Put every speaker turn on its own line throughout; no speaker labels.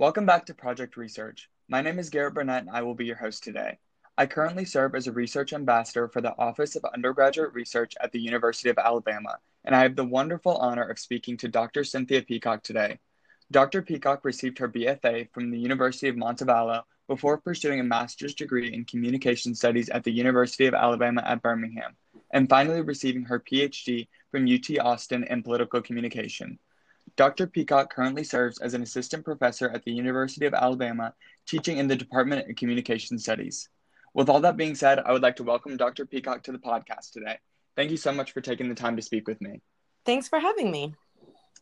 Welcome back to Project Research. My name is Garrett Burnett and I will be your host today. I currently serve as a research ambassador for the Office of Undergraduate Research at the University of Alabama, and I have the wonderful honor of speaking to Dr. Cynthia Peacock today. Dr. Peacock received her BFA from the University of Montevallo before pursuing a master's degree in communication studies at the University of Alabama at Birmingham, and finally receiving her PhD from UT Austin in political communication. Dr. Peacock currently serves as an assistant professor at the University of Alabama, teaching in the Department of Communication Studies. With all that being said, I would like to welcome Dr. Peacock to the podcast today. Thank you so much for taking the time to speak with me.
Thanks for having me.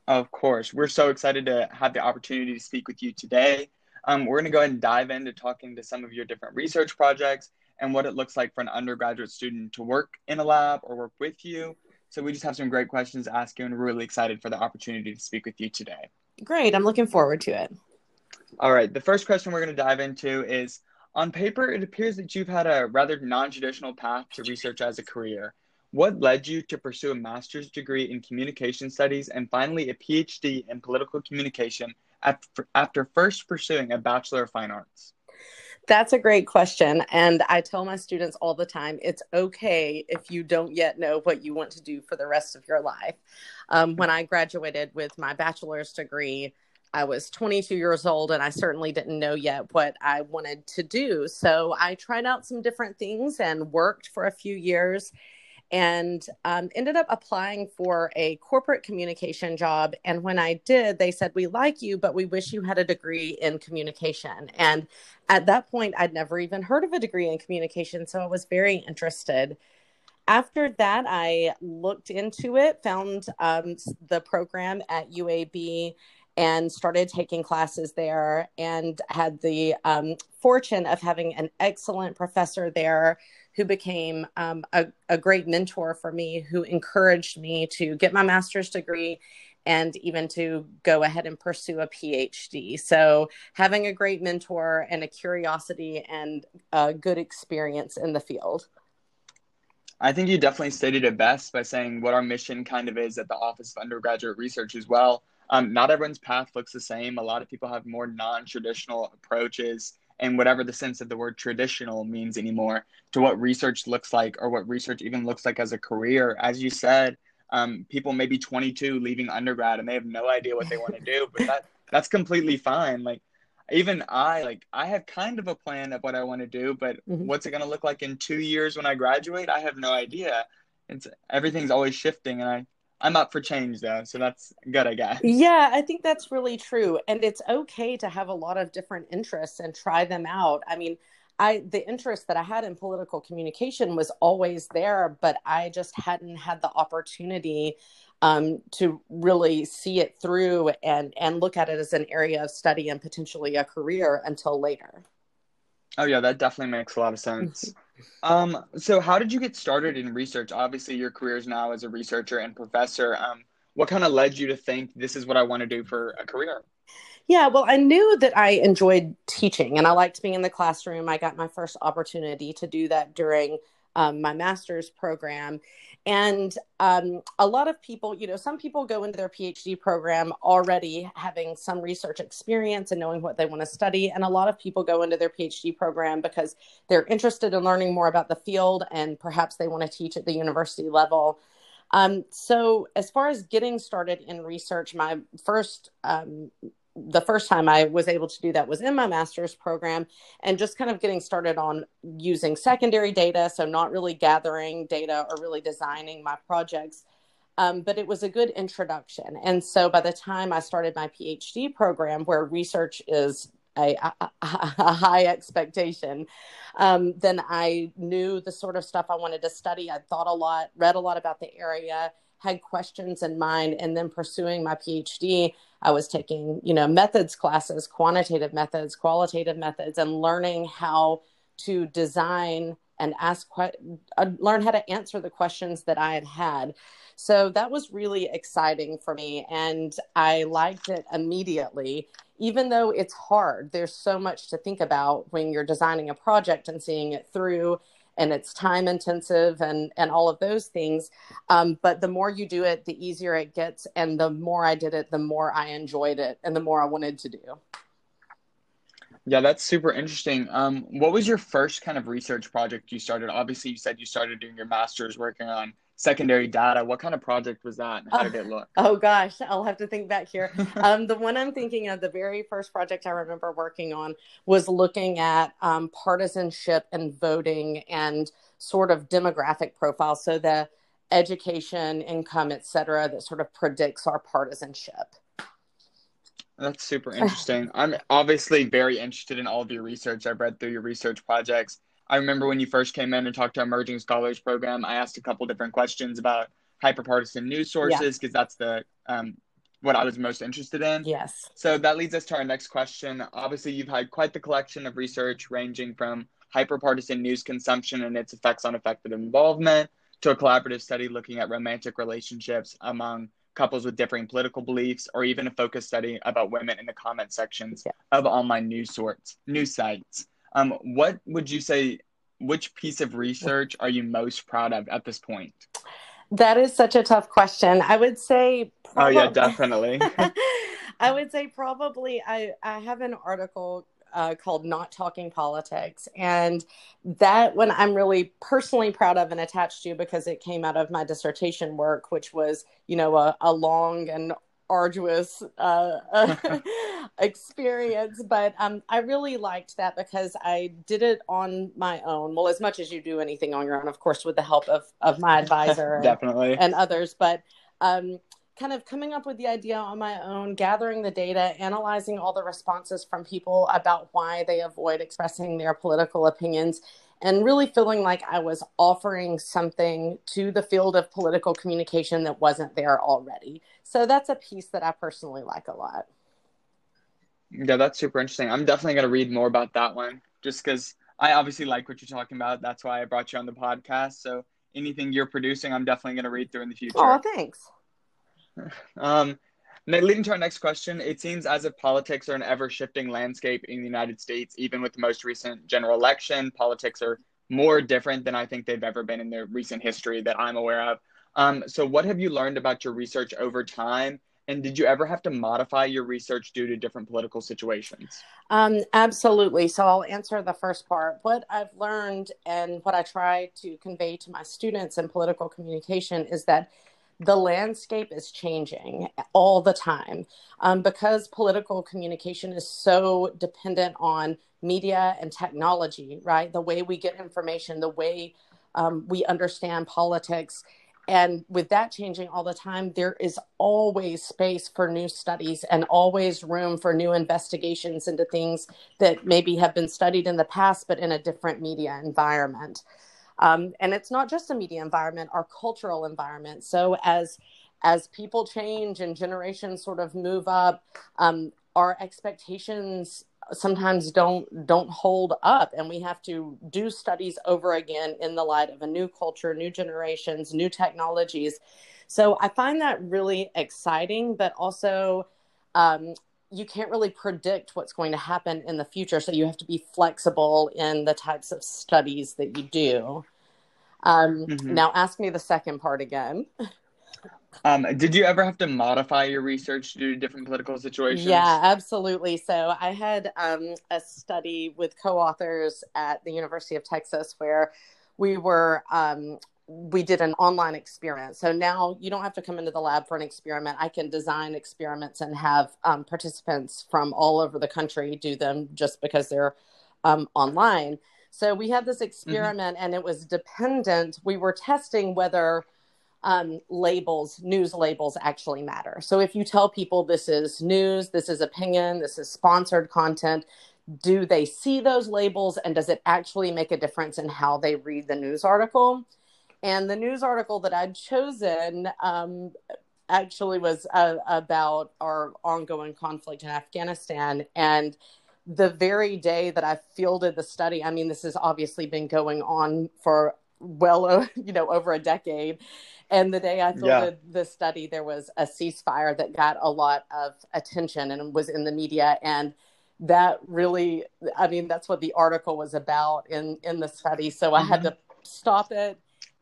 Of course. We're so excited to have the opportunity to speak with you today. Um, we're going to go ahead and dive into talking to some of your different research projects and what it looks like for an undergraduate student to work in a lab or work with you. So we just have some great questions to ask you and we're really excited for the opportunity to speak with you today.
Great. I'm looking forward to it.
All right. The first question we're going to dive into is on paper, it appears that you've had a rather non traditional path to research as a career. What led you to pursue a master's degree in communication studies and finally a PhD in political communication after first pursuing a Bachelor of Fine Arts?
That's a great question. And I tell my students all the time it's okay if you don't yet know what you want to do for the rest of your life. Um, when I graduated with my bachelor's degree, I was 22 years old and I certainly didn't know yet what I wanted to do. So I tried out some different things and worked for a few years and um, ended up applying for a corporate communication job. And when I did, they said, We like you, but we wish you had a degree in communication. And at that point, I'd never even heard of a degree in communication. So I was very interested. After that, I looked into it, found um, the program at UAB and started taking classes there and had the um, fortune of having an excellent professor there who became um, a, a great mentor for me, who encouraged me to get my master's degree and even to go ahead and pursue a PhD. So, having a great mentor and a curiosity and a good experience in the field.
I think you definitely stated it best by saying what our mission kind of is at the Office of Undergraduate Research as well. Um, not everyone's path looks the same. A lot of people have more non traditional approaches and whatever the sense of the word traditional means anymore to what research looks like or what research even looks like as a career. As you said, um, people may be 22 leaving undergrad and they have no idea what they want to do, but that that's completely fine. Like even I like I have kind of a plan of what I want to do, but mm-hmm. what's it going to look like in 2 years when I graduate? I have no idea. It's everything's always shifting and I I'm up for change though, so that's good, I guess.
Yeah, I think that's really true, and it's okay to have a lot of different interests and try them out. I mean, I the interest that I had in political communication was always there, but I just hadn't had the opportunity um, to really see it through and and look at it as an area of study and potentially a career until later.
Oh yeah, that definitely makes a lot of sense. um, so how did you get started in research? Obviously, your career is now as a researcher and professor. Um, what kind of led you to think this is what I want to do for a career?
Yeah, well, I knew that I enjoyed teaching and I liked being in the classroom. I got my first opportunity to do that during um, my master's program. And um, a lot of people, you know, some people go into their PhD program already having some research experience and knowing what they want to study. And a lot of people go into their PhD program because they're interested in learning more about the field and perhaps they want to teach at the university level. Um, so, as far as getting started in research, my first um, the first time I was able to do that was in my master's program and just kind of getting started on using secondary data. So, not really gathering data or really designing my projects. Um, but it was a good introduction. And so, by the time I started my PhD program, where research is a, a, high expectation, um, then I knew the sort of stuff I wanted to study. I thought a lot, read a lot about the area, had questions in mind, and then pursuing my PhD I was taking, you know, methods classes, quantitative methods, qualitative methods, and learning how to design and ask, que- uh, learn how to answer the questions that I had had. So that was really exciting for me. And I liked it immediately, even though it's hard. There's so much to think about when you're designing a project and seeing it through and it's time intensive and and all of those things um, but the more you do it the easier it gets and the more i did it the more i enjoyed it and the more i wanted to do
Yeah, that's super interesting. Um, what was your first kind of research project you started? Obviously, you said you started doing your master's working on secondary data. What kind of project was that how did it look?
Oh gosh, I'll have to think back here. um, the one I'm thinking of, the very first project I remember working on was looking at um, partisanship and voting and sort of demographic profiles. So the education, income, et cetera, that sort of predicts our partisanship.
That's super interesting. I'm obviously very interested in all of your research. I've read through your research projects. I remember when you first came in and talked to our Emerging Scholars program, I asked a couple different questions about hyperpartisan news sources because yeah. that's the um, what I was most interested in.
Yes.
So that leads us to our next question. Obviously, you've had quite the collection of research ranging from hyperpartisan news consumption and its effects on effective involvement to a collaborative study looking at romantic relationships among couples with differing political beliefs, or even a focus study about women in the comment sections yeah. of online news sorts, news sites. Um, what would you say? Which piece of research are you most proud of at this point?
That is such a tough question. I would say.
Probably, oh yeah, definitely.
I would say probably I I have an article uh, called Not Talking Politics. And that one I'm really personally proud of and attached to because it came out of my dissertation work, which was, you know, a, a long and arduous uh, experience. But um, I really liked that because I did it on my own. Well, as much as you do anything on your own, of course, with the help of, of my advisor
Definitely.
And, and others. But um, kind of coming up with the idea on my own, gathering the data, analyzing all the responses from people about why they avoid expressing their political opinions, and really feeling like I was offering something to the field of political communication that wasn't there already. So that's a piece that I personally like a lot.
Yeah, that's super interesting. I'm definitely going to read more about that one just because I obviously like what you're talking about. That's why I brought you on the podcast. So anything you're producing, I'm definitely going to read through in the future.
Oh, thanks.
Um, leading to our next question, it seems as if politics are an ever shifting landscape in the United States. Even with the most recent general election, politics are more different than I think they've ever been in their recent history that I'm aware of. Um, so, what have you learned about your research over time? And did you ever have to modify your research due to different political situations?
Um, absolutely. So I'll answer the first part. What I've learned and what I try to convey to my students in political communication is that the landscape is changing all the time um, because political communication is so dependent on media and technology, right? The way we get information, the way um, we understand politics. And with that changing all the time, there is always space for new studies and always room for new investigations into things that maybe have been studied in the past, but in a different media environment. Um, and it's not just a media environment, our cultural environment. So as as people change and generations sort of move up, um, our expectations sometimes don't don't hold up and we have to do studies over again in the light of a new culture new generations new technologies so i find that really exciting but also um, you can't really predict what's going to happen in the future so you have to be flexible in the types of studies that you do. Um, mm-hmm. now ask me the second part again.
Um, did you ever have to modify your research due to different political situations?
Yeah absolutely. So i had um, a study with co-authors at the university of texas where we were um, we did an online experiment. So now you don't have to come into the lab for an experiment. I can design experiments and have um, participants from all over the country do them just because they're um, online. So we had this mm-hmm. experiment mm-hmm. and it was dependent. We were testing whether um, labels, news labels actually matter. So if you tell people this is news, this is opinion, this is sponsored content, do they see those labels and does it actually make a difference in how they read the news article? And the news article that I'd chosen um, actually was uh, about our ongoing conflict in Afghanistan. And the very day that I fielded the study, I mean, this has obviously been going on for well, you know, over a decade. And the day I fielded yeah. the study, there was a ceasefire that got a lot of attention and was in the media. And that really, I mean, that's what the article was about in in the study. So I mm-hmm. had to stop it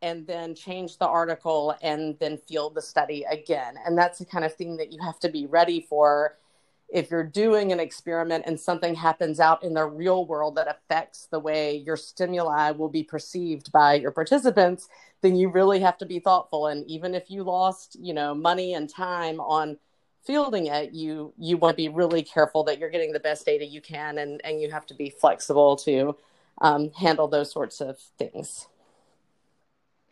and then change the article and then field the study again. And that's the kind of thing that you have to be ready for if you're doing an experiment and something happens out in the real world that affects the way your stimuli will be perceived by your participants, then you really have to be thoughtful. And even if you lost, you know, money and time on fielding it, you you want to be really careful that you're getting the best data you can, and and you have to be flexible to um, handle those sorts of things.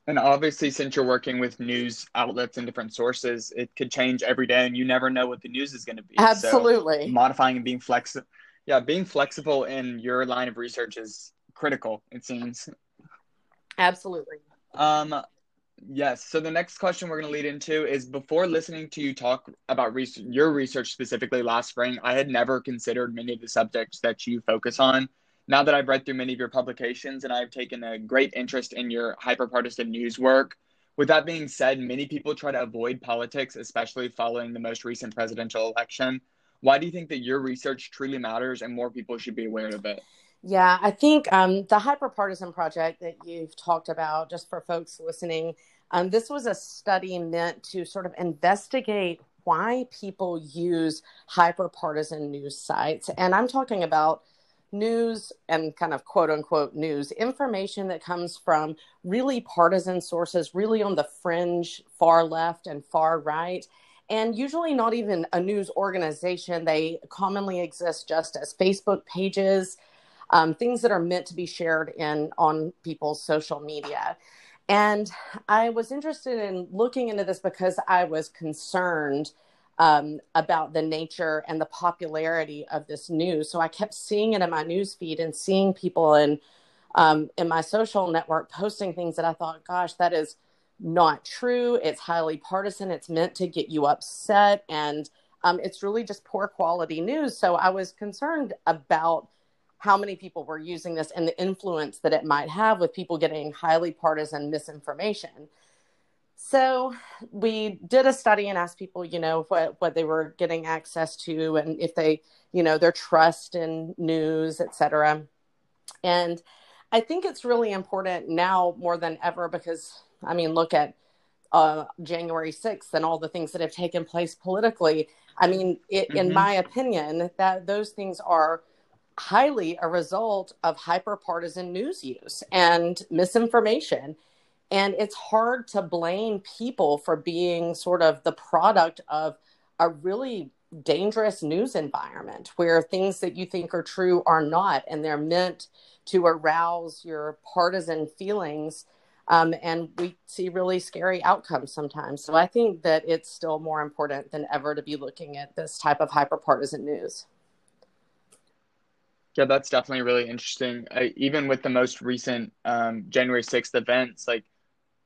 And obviously, since you're working with news outlets and different sources, it could change every day, and you never know what the news is going to be.
Absolutely,
so modifying and being flexible. Yeah, being flexible in your line of research is critical. It seems.
Absolutely.
Um, yes. So the next question we're going to lead into is before listening to you talk about your research specifically last spring, I had never considered many of the subjects that you focus on now that I've read through many of your publications and I've taken a great interest in your hyperpartisan news work, with that being said, many people try to avoid politics, especially following the most recent presidential election. Why do you think that your research truly matters and more people should be aware of it?
Yeah, I think um, the hyperpartisan project that you've talked about, just for folks listening, um, this was a study meant to sort of investigate why people use hyperpartisan news sites. And I'm talking about news and kind of quote unquote news information that comes from really partisan sources, really on the fringe, far left and far right. And usually not even a news organization. They commonly exist just as Facebook pages, um, things that are meant to be shared in on people's social media. And I was interested in looking into this because I was concerned um, about the nature and the popularity of this news. So I kept seeing it in my news feed and seeing people in um, in my social network posting things that I thought, gosh, that is not true. It's highly partisan. It's meant to get you upset, and um, it's really just poor quality news. So I was concerned about how many people were using this and the influence that it might have with people getting highly partisan misinformation. So we did a study and asked people, you know, what, what they were getting access to and if they, you know, their trust in news, et cetera. And I think it's really important now more than ever because, I mean, look at uh, January 6th and all the things that have taken place politically. I mean, it, mm-hmm. in my opinion, that those things are highly a result of hyper partisan news use and misinformation and it's hard to blame people for being sort of the product of a really dangerous news environment where things that you think are true are not, and they're meant to arouse your partisan feelings. Um, and we see really scary outcomes sometimes. So I think that it's still more important than ever to be looking at this type of hyperpartisan news.
Yeah, that's definitely really interesting. I, even with the most recent um, January 6th events, like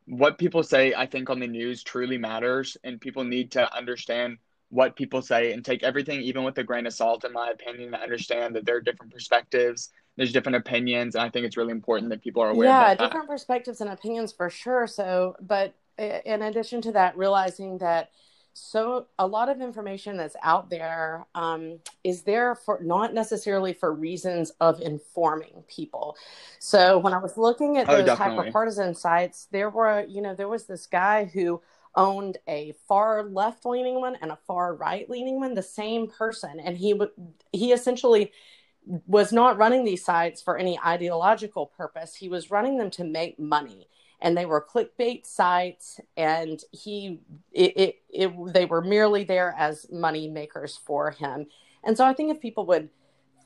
what people say, I think, on the news truly matters, and people need to understand what people say and take everything, even with a grain of salt, in my opinion, to understand that there are different perspectives, there's different opinions, and I think it's really important that people are aware.
Yeah, different that. perspectives and opinions for sure. So, but eh, in addition to that, realizing that so a lot of information that's out there um, is there for not necessarily for reasons of informing people. So when i was looking at oh, those hyper partisan sites there were you know there was this guy who owned a far left leaning one and a far right leaning one the same person. And he would he essentially was not running these sites for any ideological purpose. He was running them to make money and they were clickbait sites and he it, it, it, they were merely there as money makers for him. And so i think if people would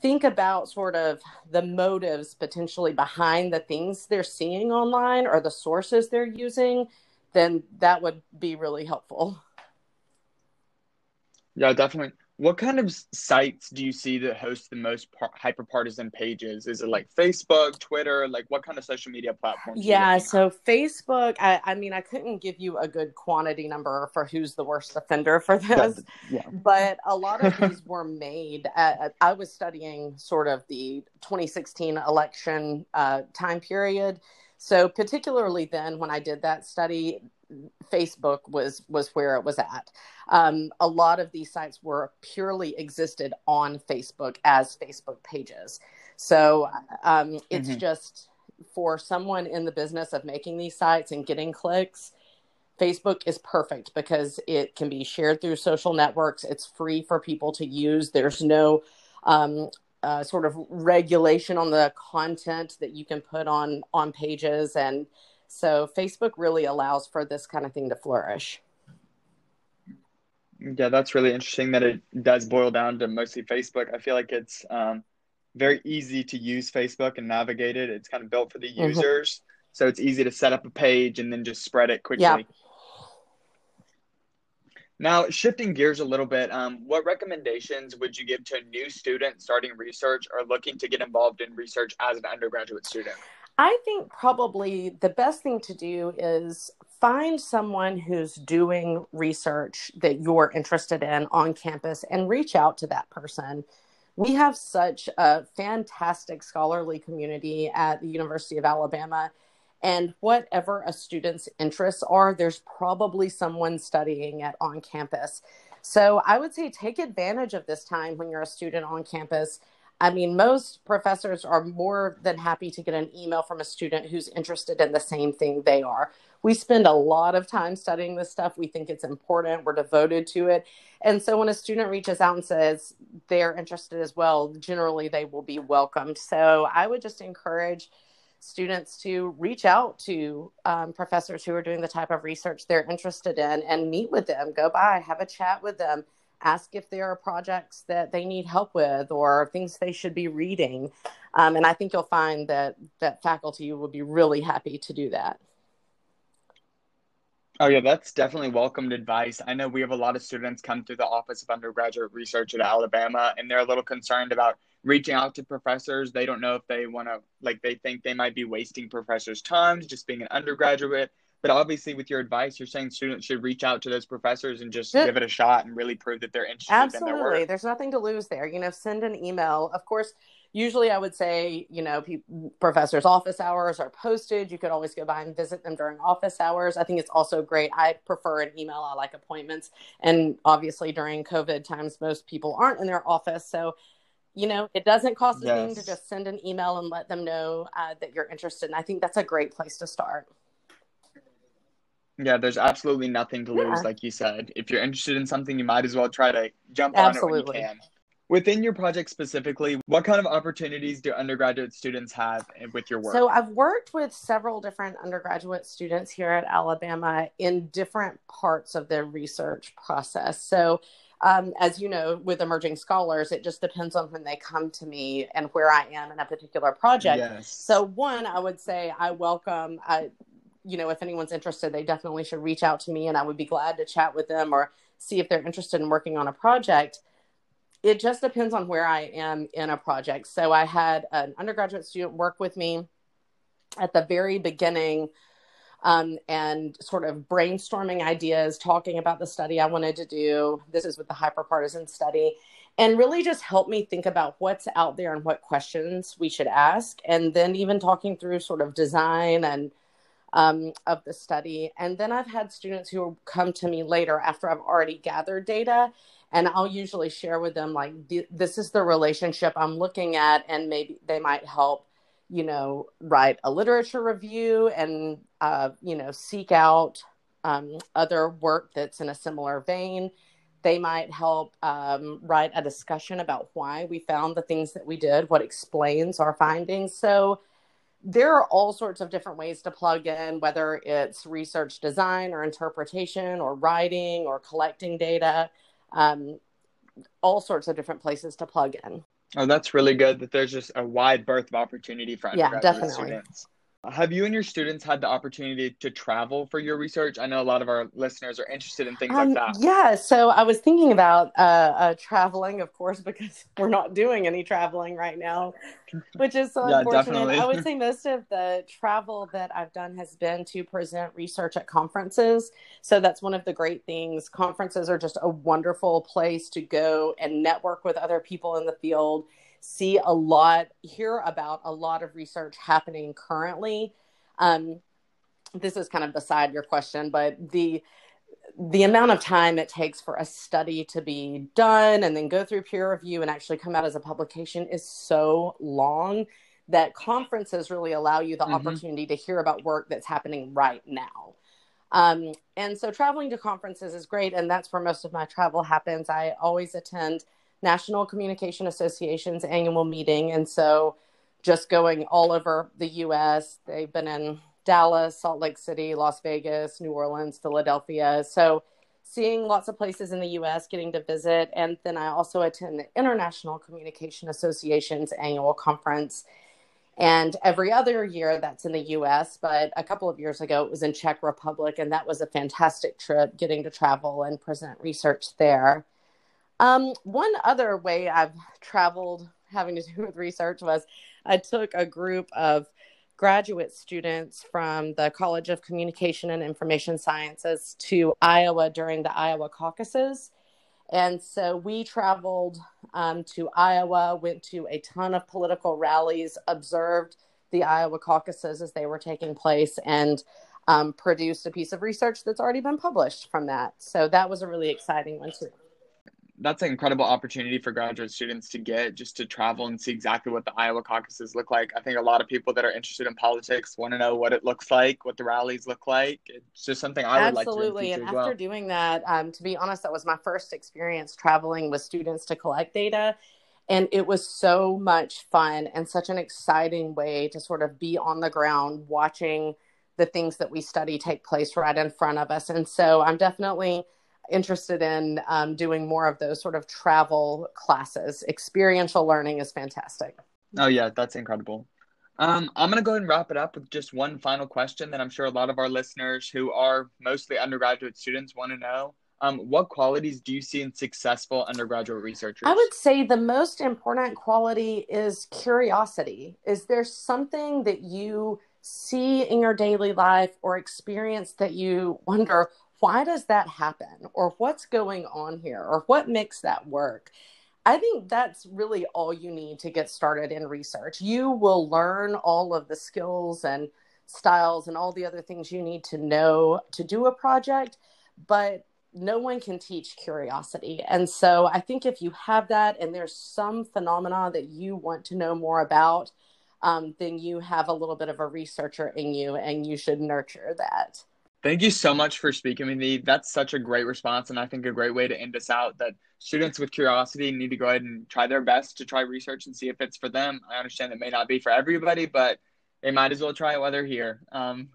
think about sort of the motives potentially behind the things they're seeing online or the sources they're using then that would be really helpful.
Yeah definitely what kind of sites do you see that host the most par- hyperpartisan pages? Is it like Facebook, Twitter? Like what kind of social media platforms?
Yeah, so at? Facebook, I, I, mean, I couldn't give you a good quantity number for who's the worst offender for this, yeah. but a lot of these were made. At, I was studying sort of the 2016 election uh, time period. So particularly then, when I did that study, Facebook was was where it was at. Um, a lot of these sites were purely existed on Facebook as Facebook pages. So um, it's mm-hmm. just for someone in the business of making these sites and getting clicks. Facebook is perfect because it can be shared through social networks. It's free for people to use. There's no um, uh, sort of regulation on the content that you can put on on pages, and so Facebook really allows for this kind of thing to flourish.
Yeah, that's really interesting that it does boil down to mostly Facebook. I feel like it's um, very easy to use Facebook and navigate it. It's kind of built for the mm-hmm. users. So it's easy to set up a page and then just spread it quickly. Yeah. Now, shifting gears a little bit, um, what recommendations would you give to a new student starting research or looking to get involved in research as an undergraduate student?
I think probably the best thing to do is find someone who's doing research that you're interested in on campus and reach out to that person. We have such a fantastic scholarly community at the University of Alabama and whatever a student's interests are, there's probably someone studying it on campus. So I would say take advantage of this time when you're a student on campus. I mean, most professors are more than happy to get an email from a student who's interested in the same thing they are. We spend a lot of time studying this stuff. We think it's important. We're devoted to it. And so when a student reaches out and says they're interested as well, generally they will be welcomed. So I would just encourage students to reach out to um, professors who are doing the type of research they're interested in and meet with them, go by, have a chat with them, ask if there are projects that they need help with or things they should be reading. Um, and I think you'll find that that faculty will be really happy to do that.
Oh yeah, that's definitely welcomed advice. I know we have a lot of students come through the Office of Undergraduate Research at Alabama, and they're a little concerned about reaching out to professors. They don't know if they want to, like, they think they might be wasting professors' time just being an undergraduate. But obviously, with your advice, you're saying students should reach out to those professors and just give it a shot and really prove that they're interested
Absolutely.
in their work.
There's nothing to lose there. You know, send an email. Of course, usually I would say, you know, pe- professors' office hours are posted. You could always go by and visit them during office hours. I think it's also great. I prefer an email. I like appointments. And obviously, during COVID times, most people aren't in their office. So you know it doesn't cost yes. anything to just send an email and let them know uh, that you're interested and i think that's a great place to start
yeah there's absolutely nothing to lose like you said if you're interested in something you might as well try to jump absolutely. on it when you can within your project specifically what kind of opportunities do undergraduate students have with your work
so i've worked with several different undergraduate students here at alabama in different parts of their research process so um, as you know, with emerging scholars, it just depends on when they come to me and where I am in a particular project. Yes. So, one, I would say I welcome, I, you know, if anyone's interested, they definitely should reach out to me and I would be glad to chat with them or see if they're interested in working on a project. It just depends on where I am in a project. So, I had an undergraduate student work with me at the very beginning um, and sort of brainstorming ideas, talking about the study I wanted to do. This is with the hyperpartisan study, and really just help me think about what's out there and what questions we should ask. And then even talking through sort of design and um, of the study. And then I've had students who come to me later after I've already gathered data. And I'll usually share with them, like, this is the relationship I'm looking at, and maybe they might help you know, write a literature review and, uh, you know, seek out um, other work that's in a similar vein. They might help um, write a discussion about why we found the things that we did, what explains our findings. So there are all sorts of different ways to plug in, whether it's research design or interpretation or writing or collecting data, um, all sorts of different places to plug in.
Oh, that's really good that there's just a wide berth of opportunity for undergraduate yeah, definitely. students. Have you and your students had the opportunity to travel for your research? I know a lot of our listeners are interested in things um, like that.
Yeah, so I was thinking about uh, uh, traveling, of course, because we're not doing any traveling right now, which is so yeah, unfortunate. Definitely. I would say most of the travel that I've done has been to present research at conferences. So that's one of the great things. Conferences are just a wonderful place to go and network with other people in the field see a lot, hear about a lot of research happening currently. Um, this is kind of beside your question, but the the amount of time it takes for a study to be done and then go through peer review and actually come out as a publication is so long that conferences really allow you the mm-hmm. opportunity to hear about work that's happening right now. Um, and so traveling to conferences is great, and that's where most of my travel happens. I always attend National Communication Association's annual meeting, and so just going all over the U.S. They've been in Dallas, Salt Lake City, Las Vegas, New Orleans, Philadelphia. So seeing lots of places in the US, getting to visit. And then I also attend the International Communication Association's annual conference. And every other year that's in the US, but a couple of years ago it was in Czech Republic, and that was a fantastic trip getting to travel and present research there. Um, one other way I've traveled having to do with research was I took a group of graduate students from the College of Communication and Information Sciences to Iowa during the Iowa caucuses. And so we traveled um, to Iowa, went to a ton of political rallies, observed the Iowa caucuses as they were taking place, and um, produced a piece of research that's already been published from that. So that was a really exciting one, too
that's an incredible opportunity for graduate students to get just to travel and see exactly what the Iowa caucuses look like. I think a lot of people that are interested in politics want to know what it looks like, what the rallies look like. It's just something I would
Absolutely.
like
to do. Absolutely.
And
after well. doing that, um, to be honest, that was my first experience traveling with students to collect data. And it was so much fun and such an exciting way to sort of be on the ground watching the things that we study take place right in front of us. And so I'm definitely interested in um, doing more of those sort of travel classes. Experiential learning is fantastic.
Oh, yeah, that's incredible. Um, I'm going to go ahead and wrap it up with just one final question that I'm sure a lot of our listeners who are mostly undergraduate students want to know. Um, what qualities do you see in successful undergraduate researchers?
I would say the most important quality is curiosity. Is there something that you see in your daily life or experience that you wonder, why does that happen? Or what's going on here? Or what makes that work? I think that's really all you need to get started in research. You will learn all of the skills and styles and all the other things you need to know to do a project but no one can teach curiosity. And so i think if you have that and there's some phenomena that you want to know more about um, then you have a little bit of a researcher in you and you should nurture that
Thank you so much for speaking with me. That's such a great response, and I think a great way to end us out that students with curiosity need to go ahead and try their best to try research and see if it's for them. I understand it may not be for everybody, but they might as well try it while they're here. Um,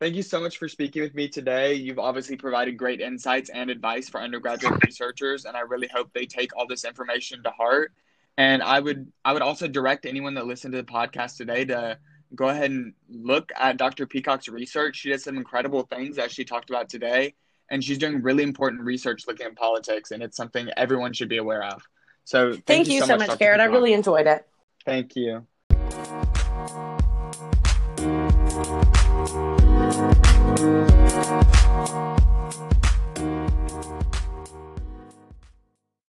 thank you so much for speaking with me today. You've obviously provided great insights and advice for undergraduate researchers, and I really hope they take all this information to heart. And I would I would also direct anyone that listened to the podcast today to go ahead and look at Dr. Peacock's research. She does some incredible things that she talked about today, and she's doing really important research looking at politics, and it's something everyone should be aware of. So
thank, thank you, you, so, so much, much Garrett. I really enjoyed it. Thank you.